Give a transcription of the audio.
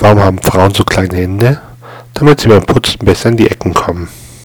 Warum haben Frauen so kleine Hände? Damit sie beim Putzen besser in die Ecken kommen.